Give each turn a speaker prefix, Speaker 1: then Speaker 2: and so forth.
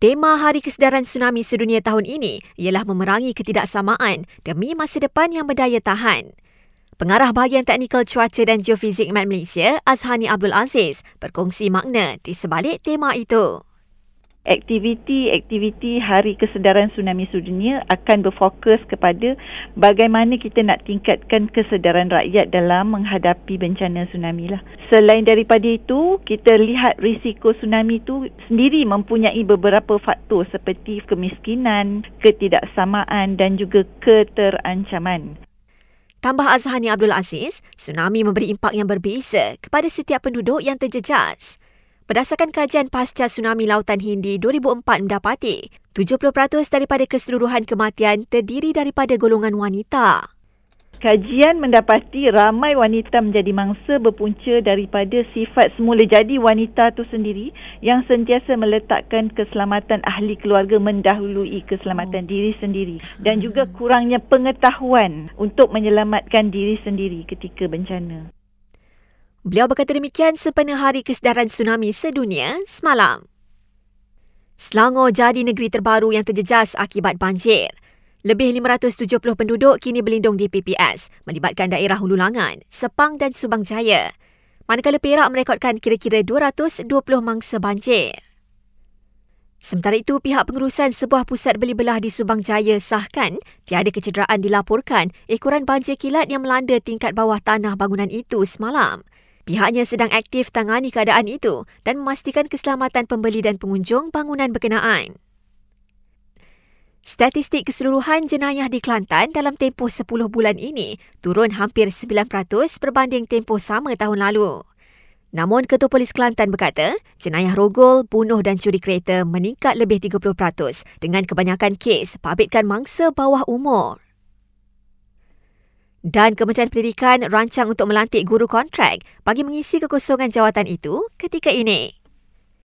Speaker 1: Tema Hari Kesedaran Tsunami Sedunia tahun ini ialah memerangi ketidaksamaan demi masa depan yang berdaya tahan. Pengarah bahagian teknikal cuaca dan geofizik Malaysia, Azhani Abdul Aziz, berkongsi makna di sebalik tema itu
Speaker 2: aktiviti-aktiviti Hari Kesedaran Tsunami Sedunia akan berfokus kepada bagaimana kita nak tingkatkan kesedaran rakyat dalam menghadapi bencana tsunami lah. Selain daripada itu, kita lihat risiko tsunami itu sendiri mempunyai beberapa faktor seperti kemiskinan, ketidaksamaan dan juga keterancaman.
Speaker 1: Tambah Azhani Abdul Aziz, tsunami memberi impak yang berbeza kepada setiap penduduk yang terjejas. Berdasarkan kajian pasca tsunami lautan Hindi 2004 mendapati, 70% daripada keseluruhan kematian terdiri daripada golongan wanita.
Speaker 2: Kajian mendapati ramai wanita menjadi mangsa berpunca daripada sifat semula jadi wanita itu sendiri yang sentiasa meletakkan keselamatan ahli keluarga mendahului keselamatan oh. diri sendiri dan juga kurangnya pengetahuan untuk menyelamatkan diri sendiri ketika bencana.
Speaker 1: Beliau berkata demikian sempena Hari Kesedaran Tsunami Sedunia semalam. Selangor jadi negeri terbaru yang terjejas akibat banjir. Lebih 570 penduduk kini berlindung di PPS melibatkan daerah Hulu Langan, Sepang dan Subang Jaya. Manakala Perak merekodkan kira-kira 220 mangsa banjir. Sementara itu, pihak pengurusan sebuah pusat beli belah di Subang Jaya sahkan tiada kecederaan dilaporkan ekoran banjir kilat yang melanda tingkat bawah tanah bangunan itu semalam. Pihaknya sedang aktif tangani keadaan itu dan memastikan keselamatan pembeli dan pengunjung bangunan berkenaan. Statistik keseluruhan jenayah di Kelantan dalam tempoh 10 bulan ini turun hampir 9% berbanding tempoh sama tahun lalu. Namun Ketua Polis Kelantan berkata, jenayah rogol, bunuh dan curi kereta meningkat lebih 30% dengan kebanyakan kes pabitkan mangsa bawah umur. Dan Kementerian Pendidikan rancang untuk melantik guru kontrak bagi mengisi kekosongan jawatan itu ketika ini.